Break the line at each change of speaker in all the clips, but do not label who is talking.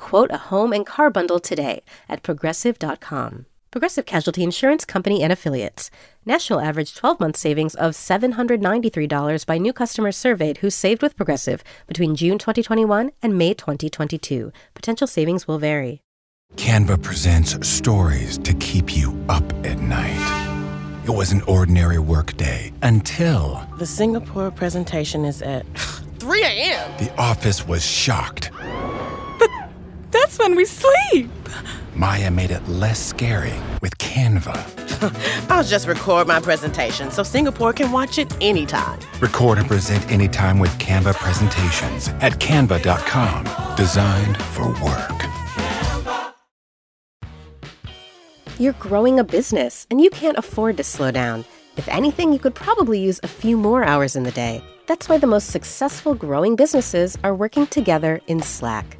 Quote a home and car bundle today at progressive.com. Progressive Casualty Insurance Company and Affiliates. National average 12 month savings of $793 by new customers surveyed who saved with Progressive between June 2021 and May 2022. Potential savings will vary.
Canva presents stories to keep you up at night. It was an ordinary workday until
The Singapore presentation is at 3 a.m.
the office was shocked.
That's when we sleep.
Maya made it less scary with Canva.
I'll just record my presentation so Singapore can watch it anytime.
Record and present anytime with Canva presentations at canva.com. Designed for work.
You're growing a business and you can't afford to slow down. If anything, you could probably use a few more hours in the day. That's why the most successful growing businesses are working together in Slack.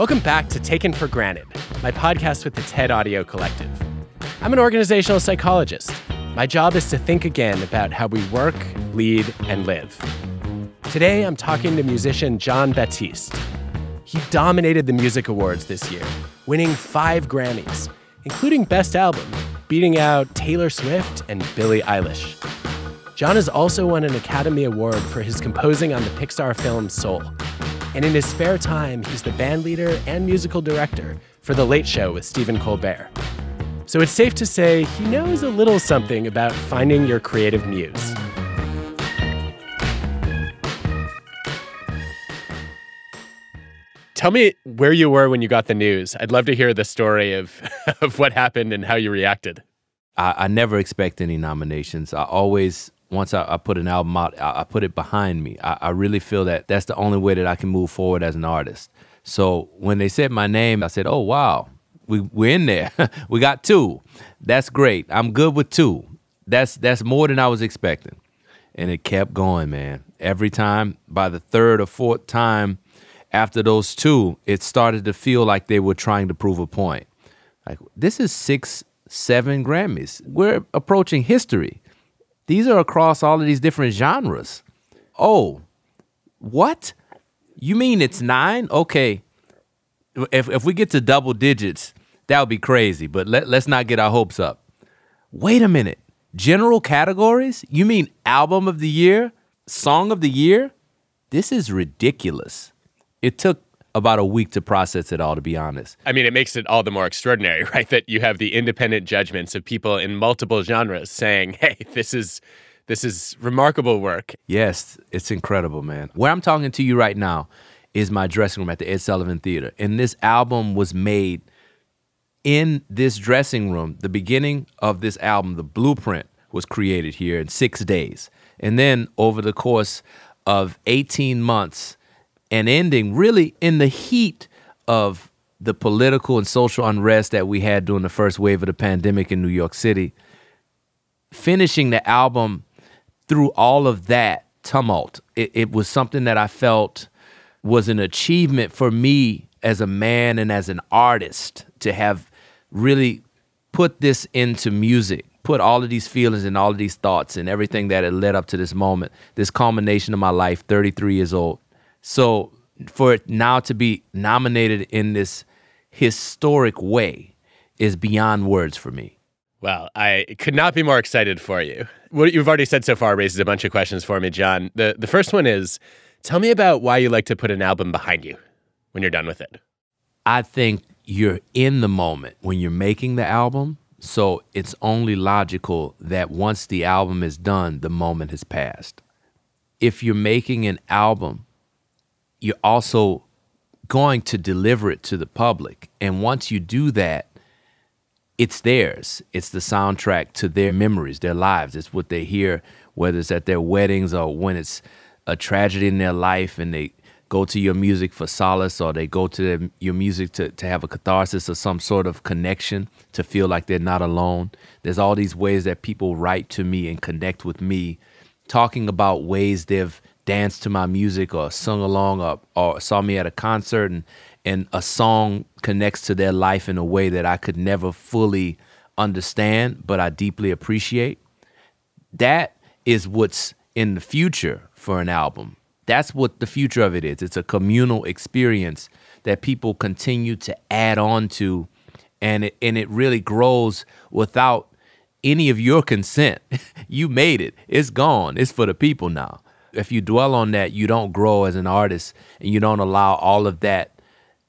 Welcome back to Taken for Granted, my podcast with the TED Audio Collective. I'm an organizational psychologist. My job is to think again about how we work, lead, and live. Today, I'm talking to musician Jon Batiste. He dominated the music awards this year, winning five Grammys, including Best Album, beating out Taylor Swift and Billie Eilish. Jon has also won an Academy Award for his composing on the Pixar film Soul. And in his spare time, he's the band leader and musical director for The Late Show with Stephen Colbert. So it's safe to say he knows a little something about finding your creative muse. Tell me where you were when you got the news. I'd love to hear the story of, of what happened and how you reacted.
I, I never expect any nominations. I always, once I, I put an album out, I, I put it behind me. I, I really feel that that's the only way that I can move forward as an artist. So when they said my name, I said, "Oh wow, we we're in there. we got two. That's great. I'm good with two. That's that's more than I was expecting." And it kept going, man. Every time, by the third or fourth time after those two, it started to feel like they were trying to prove a point. Like this is six, seven Grammys. We're approaching history. These are across all of these different genres. Oh, what? You mean it's nine? Okay. If if we get to double digits, that would be crazy. But let, let's not get our hopes up. Wait a minute. General categories? You mean album of the year? Song of the year? This is ridiculous. It took about a week to process it all, to be honest.
I mean, it makes it all the more extraordinary, right? That you have the independent judgments of people in multiple genres saying, "Hey, this is this is remarkable work."
Yes, it's incredible, man. Where I'm talking to you right now is my dressing room at the Ed Sullivan Theater, and this album was made in this dressing room. The beginning of this album, the blueprint, was created here in six days, and then over the course of 18 months and ending really in the heat of the political and social unrest that we had during the first wave of the pandemic in New York City, finishing the album through all of that tumult, it, it, was something that I felt was an achievement for me as a man and as an artist to have really put this into music put all of these feelings and all of these thoughts and everything that had led up to this moment, this culmination of my life, 33 years old. So for it now to be nominated in this historic way is beyond words for me.
Well, I could not be more excited for you. What you've already said so far raises a bunch of questions for me, Jon. The the first one is tell me about why you like to put an album behind you when you're done with it.
I think you're in the moment when you're making the album, so it's only logical that once the album is done, the moment has passed. If you're making an album, you're also going to deliver it to the public. And once you do that, it's theirs. It's the soundtrack to their memories, their lives. It's what they hear, whether it's at their weddings or when it's a tragedy in their life and they go to your music for solace or they go to their, your music to, to have a catharsis or some sort of connection to feel like they're not alone. There's all these ways that people write to me and connect with me, talking about ways they've danced to my music or sung along or, or saw me at a concert and and a song connects to their life in a way that I could never fully understand, but I deeply appreciate. That is what's in the future for an album. That's what the future of it is. It's a communal experience that people continue to add on to and it and it really grows without any of your consent. you made it. It's gone. It's for the people now. If you dwell on that, you don't grow as an artist and you don't allow all of that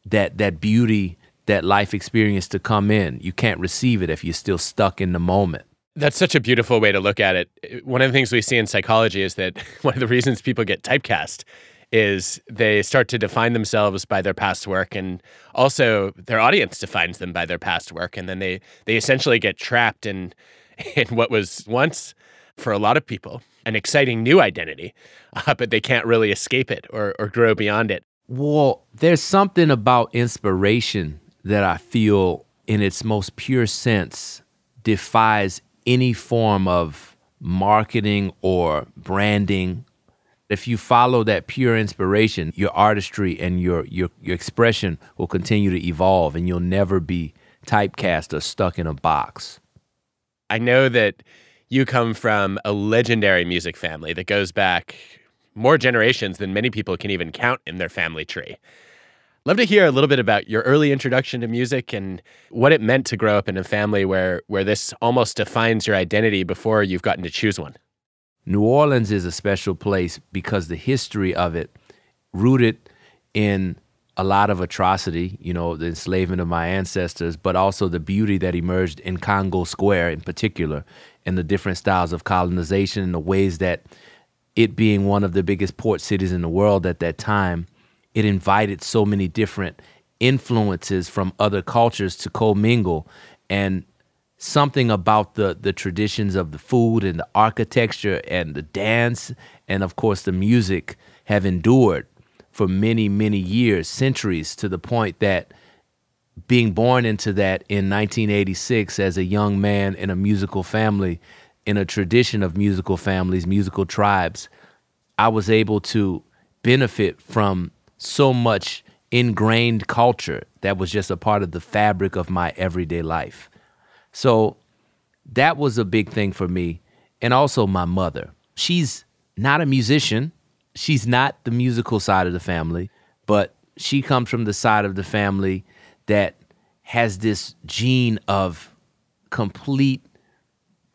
that that beauty, that life experience to come in. You can't receive it if you're still stuck in the moment.
That's such a beautiful way to look at it. One of the things we see in psychology is that one of the reasons people get typecast is they start to define themselves by their past work and also their audience defines them by their past work and then they they essentially get trapped in in what was once for a lot of people an exciting new identity uh, but they can't really escape it or or grow beyond it
well, there's something about inspiration that I feel in its most pure sense defies any form of marketing or branding. If you follow that pure inspiration, your artistry and your, your, your expression will continue to evolve and you'll never be typecast or stuck in a box.
I know that you come from a legendary music family that goes back more generations than many people can even count in their family tree. Love to hear a little bit about your early introduction to music and what it meant to grow up in a family where where this almost defines your identity before you've gotten to choose one.
New Orleans is a special place because the history of it rooted in a lot of atrocity, you know, the enslavement of my ancestors, but also the beauty that emerged in Congo Square in particular, and the different styles of colonization and the ways that it being one of the biggest port cities in the world at that time, it invited so many different influences from other cultures to commingle. And something about the the traditions of the food and the architecture and the dance and of course the music have endured for many many years centuries to the point that being born into that in 1986 as a young man in a musical family in a tradition of musical families, musical tribes, I was able to benefit from so much ingrained culture that was just a part of the fabric of my everyday life. So that was a big thing for me. And also my mother. She's not a musician, she's not the musical side of the family, but she comes from the side of the family that has this gene of complete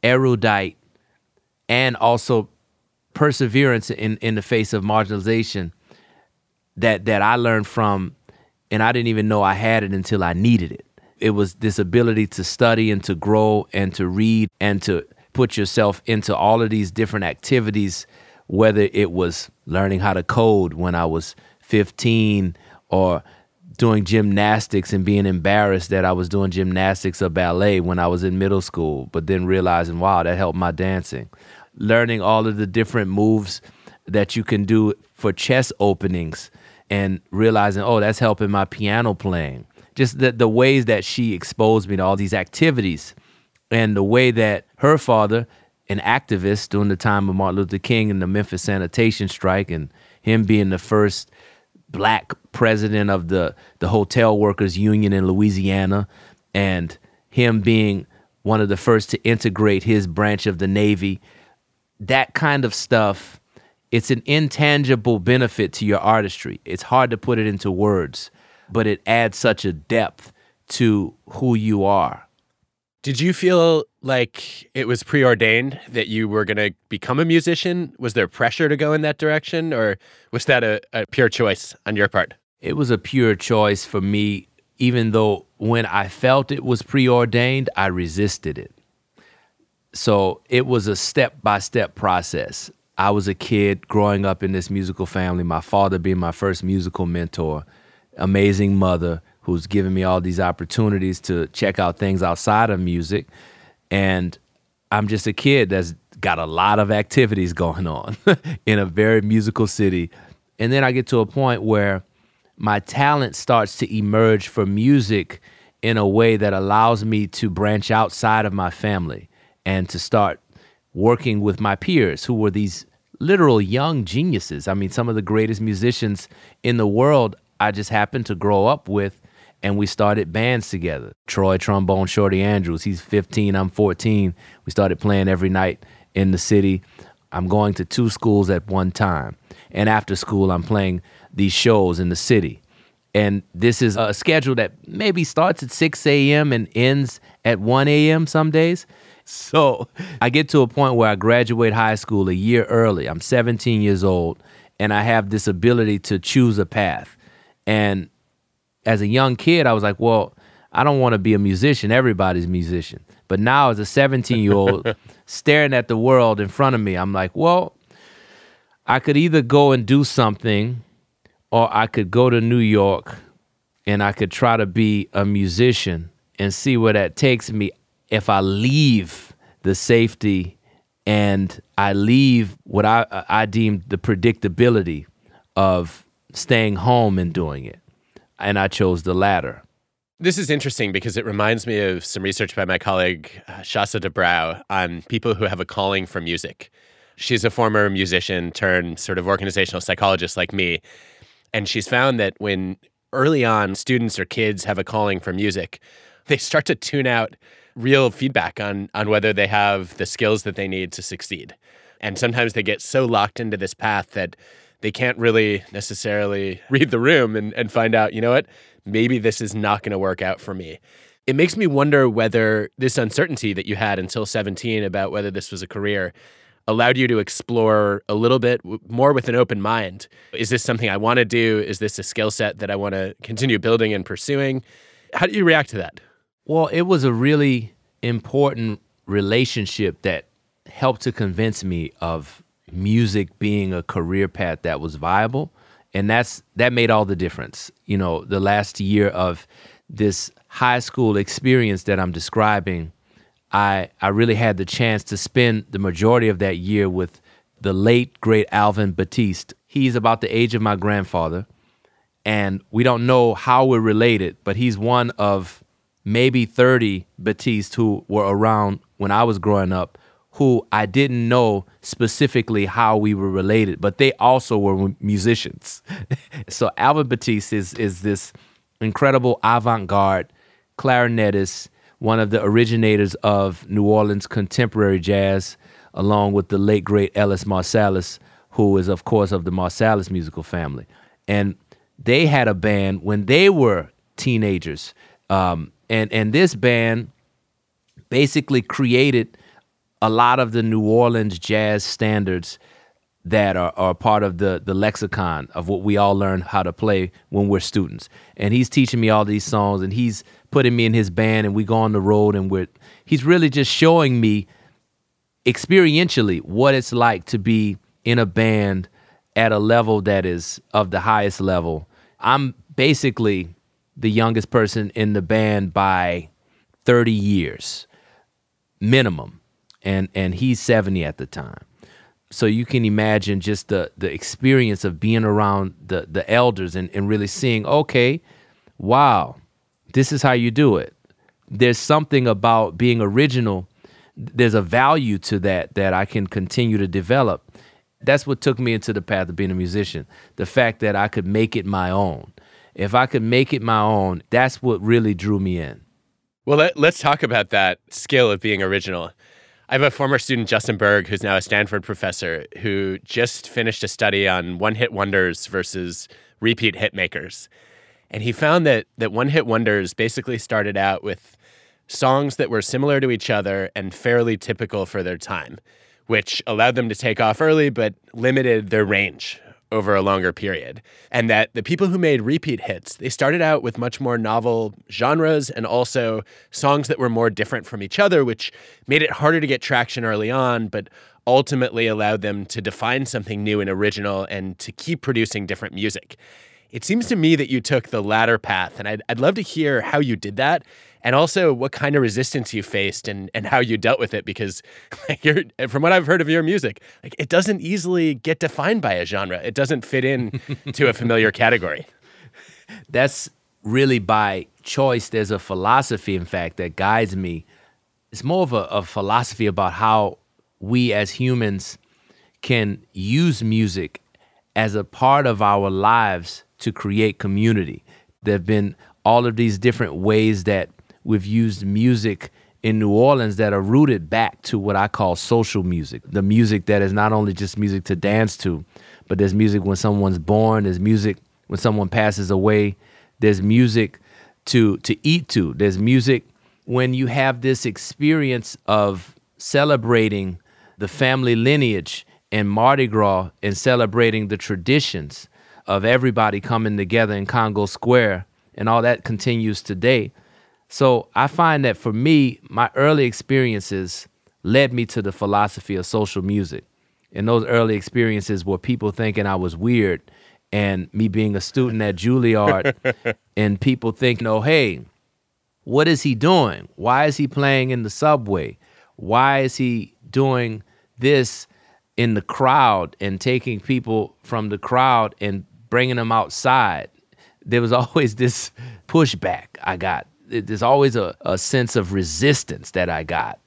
erudite, and also perseverance in, in the face of marginalization that that I learned from and I didn't even know I had it until I needed it. It was this ability to study and to grow and to read and to put yourself into all of these different activities whether it was learning how to code when I was 15 or doing gymnastics and being embarrassed that I was doing gymnastics or ballet when I was in middle school, but then realizing, wow, that helped my dancing. Learning all of the different moves that you can do for chess openings and realizing, oh, that's helping my piano playing. Just the, the ways that she exposed me to all these activities and the way that her father, an activist during the time of Martin Luther King and the Memphis sanitation strike, and him being the first black president of the the hotel workers union in Louisiana and him being one of the first to integrate his branch of the Navy. That kind of stuff, it's an intangible benefit to your artistry. It's hard to put it into words, but it adds such a depth to who you are.
Did you feel like it was preordained that you were going to become a musician? Was there pressure to go in that direction, or was that a, a pure choice on your part?
It was a pure choice for me, even though when I felt it was preordained, I resisted it. So it was a step by step process. I was a kid growing up in this musical family, my father being my first musical mentor, amazing mother who's given me all these opportunities to check out things outside of music. And I'm just a kid that's got a lot of activities going on in a very musical city. And then I get to a point where my talent starts to emerge for music in a way that allows me to branch outside of my family and to start working with my peers who were these literal young geniuses. I mean, some of the greatest musicians in the world I just happened to grow up with and we started bands together. Troy trombone, Shorty Andrews, he's 15, I'm 14. We started playing every night in the city. I'm going to two schools at one time. And after school, I'm playing these shows in the city. And this is a schedule that maybe starts at 6 a.m. and ends at 1 a.m. some days. So I get to a point where I graduate high school a year early. I'm 17 years old, and I have this ability to choose a path. And as a young kid, I was like, well, I don't want to be a musician. Everybody's a musician. But now, as a 17 year old, staring at the world in front of me, I'm like, well, I could either go and do something or I could go to New York and I could try to be a musician and see where that takes me if I leave the safety and I leave what I I deem the predictability of staying home and doing it. And I chose the latter.
This is interesting because it reminds me of some research by my colleague uh, Shasta Dobrow on people who have a calling for music. She's a former musician turned sort of organizational psychologist like me. And she's found that when early on students or kids have a calling for music, they start to tune out real feedback on on whether they have the skills that they need to succeed. And sometimes they get so locked into this path that they can't really necessarily read the room and, and find out, you know what, maybe this is not going to work out for me. It makes me wonder whether this uncertainty that you had until 17 about whether this was a career allowed you to explore a little bit more with an open mind. Is this something I want to do? Is this a skill set that I want to continue building and pursuing? How do you react to that?
Well, it was a really important relationship that helped to convince me of music being a career path that was viable. And that's that made all the difference. You know the last year of this high school experience that i'm describing i i really had the chance to spend the majority of that year with the late great alvin batiste. He's about the age of my grandfather. And we don't know how we're related but he's one of maybe 30 batiste who were around when i was growing up who I didn't know specifically how we were related, but they also were musicians. so Alvin Batiste is is this incredible avant-garde clarinetist, one of the originators of New Orleans contemporary jazz, along with the late great Ellis Marsalis, who is of course of the Marsalis musical family. And they had a band when they were teenagers, um, and and this band basically created a lot of the New Orleans jazz standards that are, are part of the the lexicon of what we all learn how to play when we're students. And he's teaching me all these songs and he's putting me in his band and we go on the road and we're he's really just showing me experientially what it's like to be in a band at a level that is of the highest level. I'm basically the youngest person in the band by 30 years minimum and and he's 70 at the time. So you can imagine just the the experience of being around the the elders and, and really seeing okay wow this is how you do it. There's something about being original. There's a value to that that i can continue to develop. That's what took me into the path of being a musician the fact that i could make it my own. If i could make it my own that's what really drew me in.
Well, let, us talk about that skill of being original. I have a former student, Justin Berg, who's now a Stanford professor, who just finished a study on one hit wonders versus repeat hit makers. And he found that, that one hit wonders basically started out with songs that were similar to each other and fairly typical for their time, which allowed them to take off early but limited their range over a longer period. And that the people who made repeat hits, they started out with much more novel genres and also songs that were more different from each other, which made it harder to get traction early on, but ultimately allowed them to define something new and original and to keep producing different music. It seems to me that you took the latter path, and I'd, I'd love to hear how you did that and also what kind of resistance you faced and, and how you dealt with it because you're, from what I've heard of your music, like it doesn't easily get defined by a genre. It doesn't fit in to a familiar category.
That's really by choice. There's a philosophy, in fact, that guides me. It's more of a, a philosophy about how we as humans can use music as a part of our lives to create community. There have been all of these different ways that we've used music in New Orleans that are rooted back to what I call social music. The music that is not only just music to dance to, but there's music when someone's born, there's music when someone passes away, there's music to to eat to. There's music when you have this experience of celebrating the family lineage and Mardi Gras and celebrating the traditions of everybody coming together in Congo Square and all that continues today. So I find that for me, my early experiences led me to the philosophy of social music. And those early experiences were people thinking I was weird and me being a student at Juilliard and people thinking, oh, hey, what is he doing? Why is he playing in the subway? Why is he doing this in the crowd and taking people from the crowd and bringing them outside? There was always this pushback I got there's always a, a sense of resistance that I got.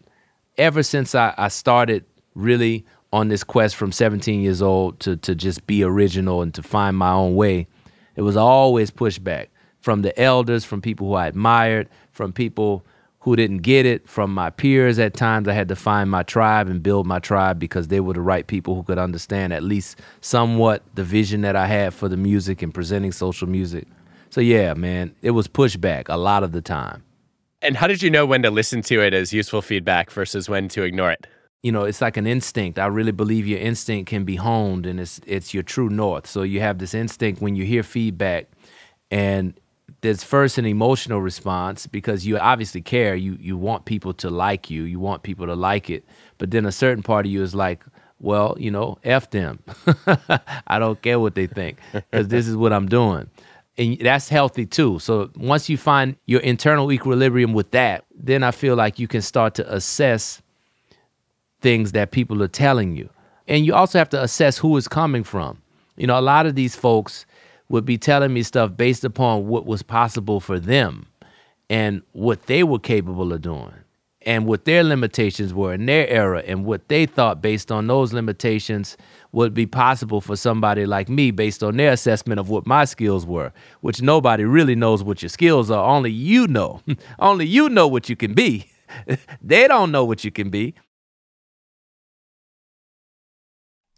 Ever since I, I started really on this quest from 17 years old to, to just be original and to find my own way, it was always pushback from the elders, from people who I admired, from people who didn't get it, from my peers at times. I had to find my tribe and build my tribe because they were the right people who could understand at least somewhat the vision that I had for the music and presenting social music. So yeah, man, it was pushback a lot of the time.
And how did you know when to listen to it as useful feedback versus when to ignore it?
You know, it's like an instinct. I really believe your instinct can be honed and it's it's your true north. So you have this instinct when you hear feedback and there's first an emotional response because you obviously care. You you want people to like you. You want people to like it. But then a certain part of you is like, well, you know, F them. I don't care what they think because this is what I'm doing and that's healthy too. So once you find your internal equilibrium with that, then I feel like you can start to assess things that people are telling you. And you also have to assess who is coming from. You know, a lot of these folks would be telling me stuff based upon what was possible for them and what they were capable of doing and what their limitations were in their era and what they thought based on those limitations would be possible for somebody like me based on their assessment of what my skills were, which nobody really knows what your skills are. Only you know. Only you know what you can be. they don't know what you can be.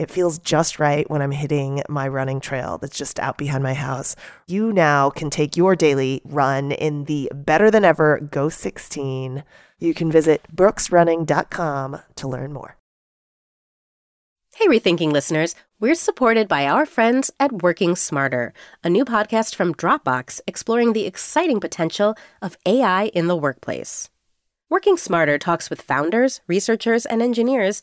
it feels just right when I'm hitting my running trail that's just out behind my house. You now can take your daily run in the better than ever Ghost 16. You can visit brooksrunning.com to learn more.
Hey, Rethinking listeners, we're supported by our friends at Working Smarter, a new podcast from Dropbox exploring the exciting potential of AI in the workplace. Working Smarter talks with founders, researchers, and engineers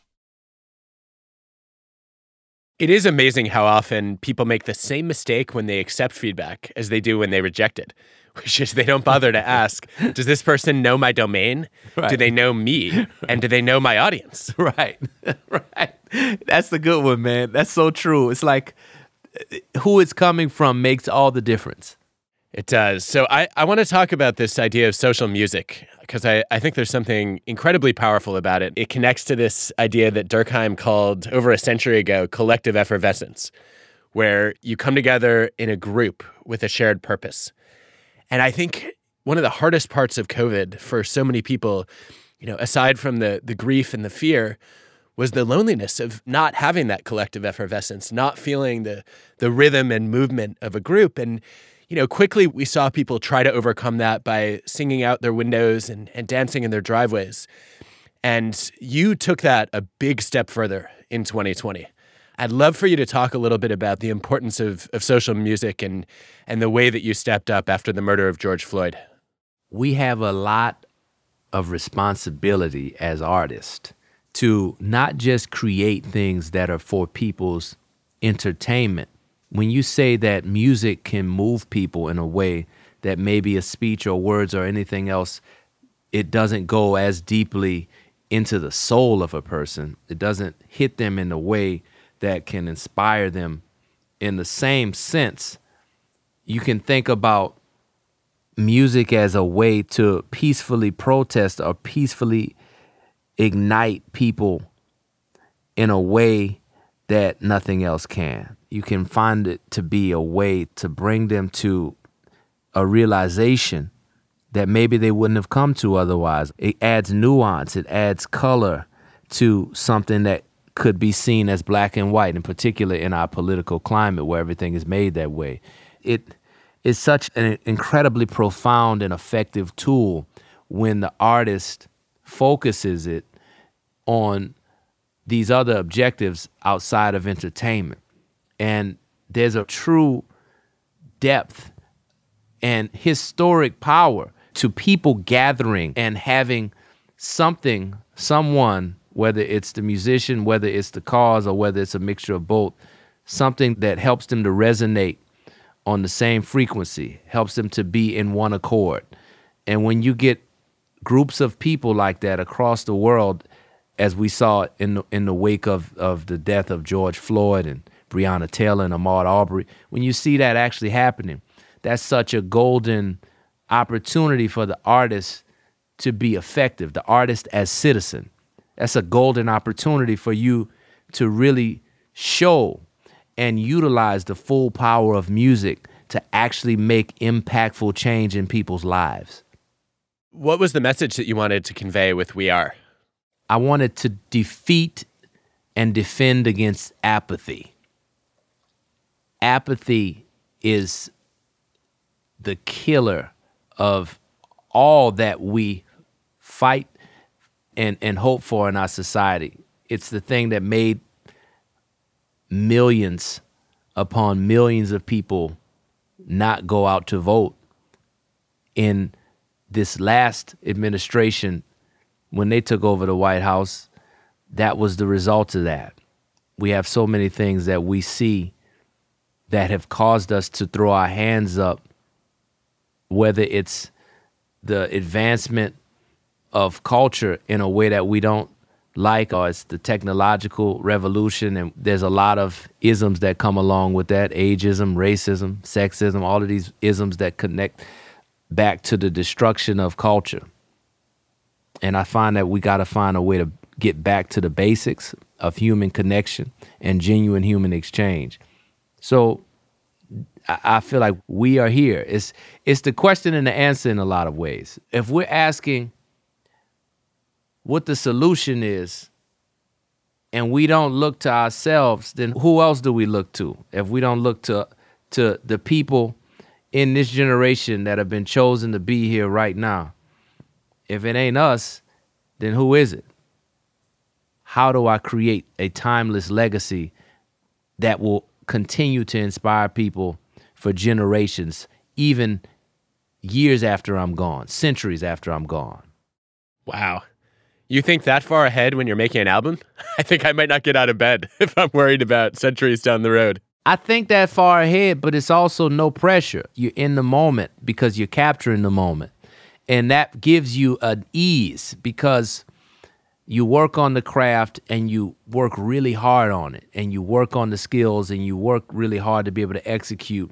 It is amazing how often people make the same mistake when they accept feedback as they do when they reject it, which is they don't bother to ask, does this person know my domain? Do they know me? And do they know my audience?
Right. right. That's the good one, man. That's so true. It's like uh, who it's coming from makes all the difference.
It does. So I, I want to talk about this idea of social music because I, I think there's something incredibly powerful about it. It connects to this idea that Durkheim called over a century ago collective effervescence, where you come together in a group with a shared purpose. And I think one of the hardest parts of COVID for so many people, you know, aside from the the grief and the fear, was the loneliness of not having that collective effervescence, not feeling the the rhythm and movement of a group. And you know, quickly we saw people try to overcome that by singing out their windows and, and dancing in their driveways. And you took that a big step further in 2020. I'd love for you to talk a little bit about the importance of, of social music and, and the way that you stepped up after the murder of George Floyd.
We have a lot of responsibility as artists to not just create things that are for people's entertainment. When you say that music can move people in a way that maybe a speech or words or anything else, it doesn't go as deeply into the soul of a person. It doesn't hit them in a way that can inspire them in the same sense. You can think about music as a way to peacefully protest or peacefully ignite people in a way that nothing else can. You can find it to be a way to bring them to a realization that maybe they wouldn't have come to otherwise. It adds nuance, it adds color to something that could be seen as black and white, in particular in our political climate where everything is made that way. It is such an incredibly profound and effective tool when the artist focuses it on these other objectives outside of entertainment. And there's a true depth and historic power to people gathering and having something, someone, whether it's the musician, whether it's the cause, or whether it's a mixture of both, something that helps them to resonate on the same frequency, helps them to be in one accord. And when you get groups of people like that across the world, as we saw in the, in the wake of, of the death of George Floyd and Breonna Taylor and Ahmaud Arbery, when you see that actually happening, that's such a golden opportunity for the artist to be effective, the artist as citizen. That's a golden opportunity for you to really show and utilize the full power of music to actually make impactful change in people's lives.
What was the message that you wanted to convey with We Are?
I wanted to defeat and defend against apathy. Apathy is the killer of all that we fight and, and hope for in our society. It's the thing that made millions upon millions of people not go out to vote. In this last administration, when they took over the White House, that was the result of that. We have so many things that we see that have caused us to throw our hands up, whether it's the advancement of culture in a way that we don't like, or it's the technological revolution. And there's a lot of isms that come along with that ageism, racism, sexism, all of these isms that connect back to the destruction of culture. And I find that we got to find a way to get back to the basics of human connection and genuine human exchange. So I feel like we are here. It's it's the question and the answer in a lot of ways. If we're asking what the solution is and we don't look to ourselves, then who else do we look to? If we don't look to to the people in this generation that have been chosen to be here right now. If it ain't us, then who is it? How do I create a timeless legacy that will continue to inspire people for generations, even years after I'm gone, centuries after I'm gone.
Wow. You think that far ahead when you're making an album? I think I might not get out of bed if I'm worried about centuries down the road.
I think that far ahead, but it's also no pressure. You're in the moment because you're capturing the moment. And that gives you an ease because you work on the craft and you work really hard on it and you work on the skills and you work really hard to be able to execute.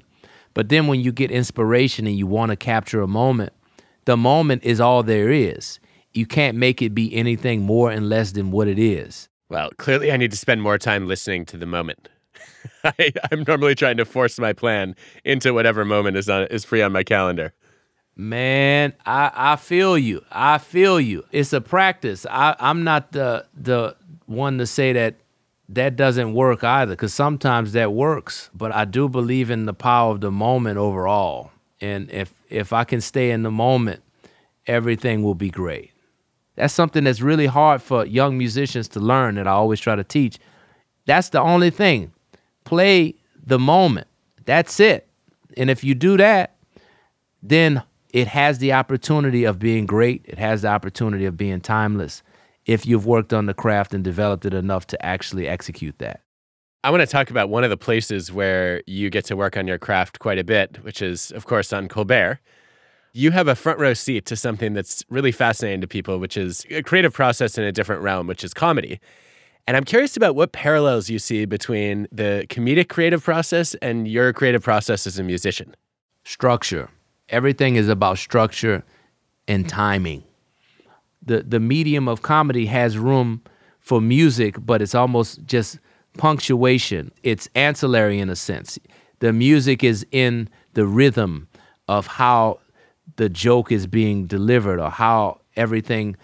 But then when you get inspiration and you want to capture a moment, the moment is all there is. You can't make it be anything more and less than what it is.
Well, clearly I need to spend more time listening to the moment. I, am normally trying to force my plan into whatever moment is on is free on my calendar.
Man, I, I feel you. I feel you. It's a practice. I, I'm not the the one to say that that doesn't work either, because sometimes that works. But I do believe in the power of the moment overall. And if if I can stay in the moment, everything will be great. That's something that's really hard for young musicians to learn that I always try to teach. That's the only thing play the moment. That's it. And if you do that, then it has the opportunity of being great. It has the opportunity of being timeless if you've worked on the craft and developed it enough to actually execute that.
I want to talk about one of the places where you get to work on your craft quite a bit, which is, of course, on Colbert. You have a front row seat to something that's really fascinating to people, which is a creative process in a different realm, which is comedy. And I'm curious about what parallels you see between the comedic creative process and your creative process as a musician.
Structure. Everything is about structure and timing. The the medium of comedy has room for music, but it's almost just punctuation. It's ancillary in a sense. The music is in the rhythm of how the joke is being delivered or how everything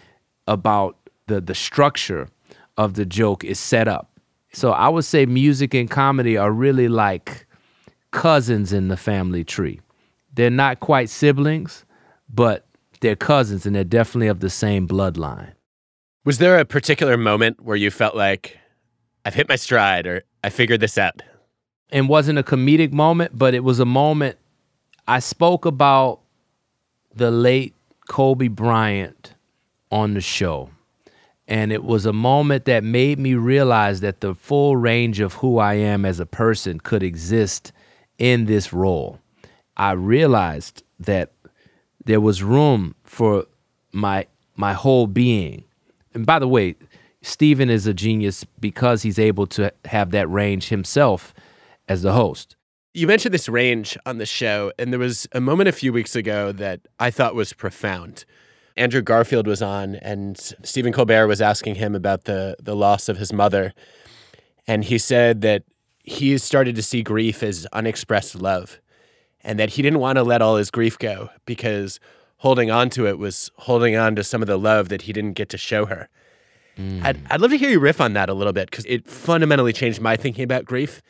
about the the structure of the joke is set up. So I would say music and comedy are really like cousins in the family tree. They're not quite siblings, but they're cousins and they're definitely of the same bloodline.
Was there a particular moment where you felt like I've hit my stride or I figured this out?
It wasn't a comedic moment, but it was a moment I spoke about the late Kobe Bryant on the show. And it was a moment that made me realize that the full range of who I am as a person could exist in this role. I realized that there was room for my my whole being. And by the way, Stephen is a genius because he's able to have that range himself as the host.
You mentioned this range on the show, and there was a moment a few weeks ago that I thought was profound. Andrew Garfield was on, and Stephen Colbert was asking him about the the loss of his mother, and he said that he started to see grief as unexpressed love, and that he didn't want to let all his grief go because holding on to it was holding on to some of the love that he didn't get to show her. Mm. I'd, I'd love to hear you riff on that a little bit because it fundamentally changed my thinking about grief.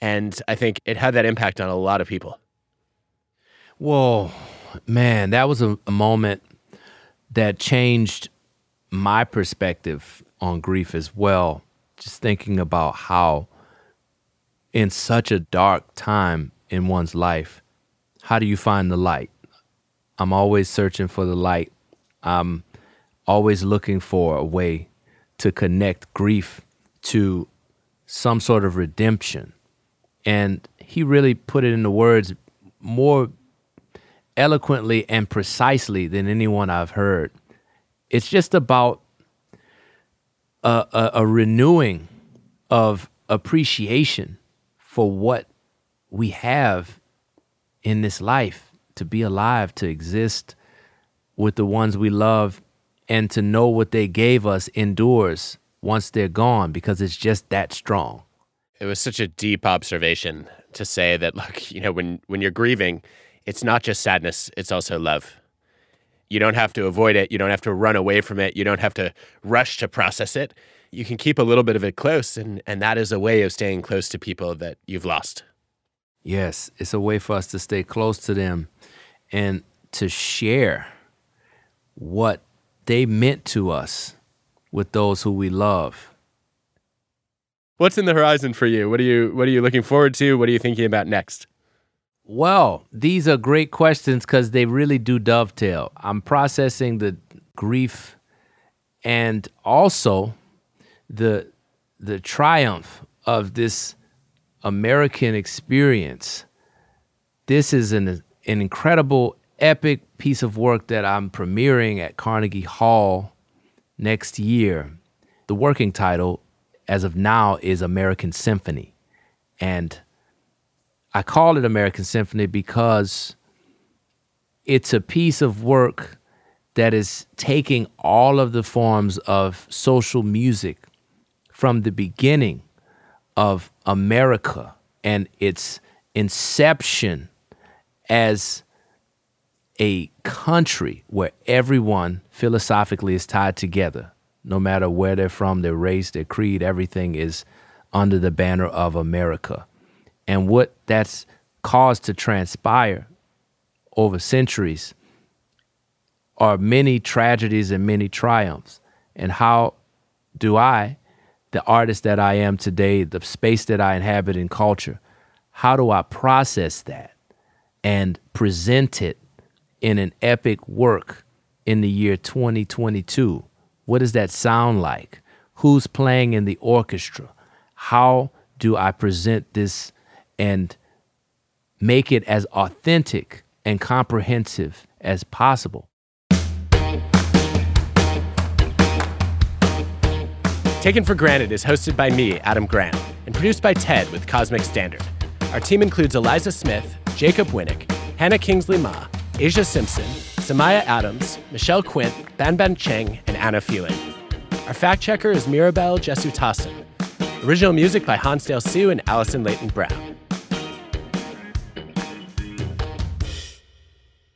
And I think it had that impact on a lot of people.
Whoa, man, that was a, a moment that changed my perspective on grief as well. Just thinking about how, in such a dark time in one's life, how do you find the light? I'm always searching for the light. I'm always looking for a way to connect grief to some sort of redemption. And he really put it into words more eloquently and precisely than anyone I've heard. It's just about a, a, a renewing of appreciation for what we have in this life to be alive, to exist with the ones we love, and to know what they gave us endures once they're gone because it's just that strong.
It was such a deep observation to say that, look, you know, when, when you're grieving, it's not just sadness, it's also love. You don't have to avoid it. You don't have to run away from it. You don't have to rush to process it. You can keep a little bit of it close, and, and that is a way of staying close to people that you've lost.
Yes, it's a way for us to stay close to them and to share what they meant to us with those who we love.
What's in the horizon for you? What are you what are you looking forward to? What are you thinking about next?
Well, these are great questions because they really do dovetail. I'm processing the grief and also the the triumph of this American experience. This is an, an incredible, epic piece of work that I'm premiering at Carnegie Hall next year. The working title, as of now, is American Symphony. And I call it American Symphony because it's a piece of work that is taking all of the forms of social music from the beginning of America and its inception as a country where everyone philosophically is tied together, no matter where they're from, their race, their creed, everything is under the banner of America. And what that's caused to transpire over centuries are many tragedies and many triumphs. And how do I, the artist that I am today, the space that I inhabit in culture, how do I process that and present it in an epic work in the year 2022? What does that sound like? Who's playing in the orchestra? How do I present this and make it as authentic and comprehensive as possible?
Taken for Granted is hosted by me, Adam Grant, and produced by TED with Cosmic Standard. Our team includes Eliza Smith, Jacob Winik, Hannah Kingsley Ma, Aja Simpson, Samiah Adams, Michelle Quint, Ban Ban Cheng, and Anna Phelan. Our fact checker is Mirabelle Jesutassen. Original music by Hansdale Hsu and Allison Leyton Brown.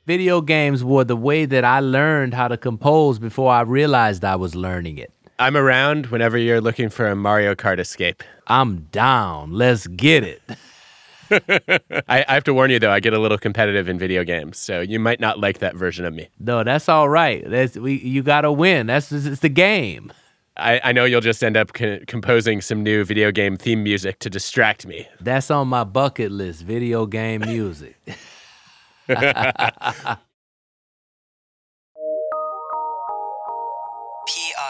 Video games were the way that I learned how to compose before I realized I was learning it.
I'm around whenever you're looking for a Mario Kart escape.
I'm down. Let's get it.
I, I, have to warn you though, I get a little competitive in video games, so you might not like that version of me.
No, that's all right. That's we, you got to win. That's it's the game.
I, I know you'll just end up co- composing some new video game theme music to distract me.
That's on my bucket list: video game music. PR.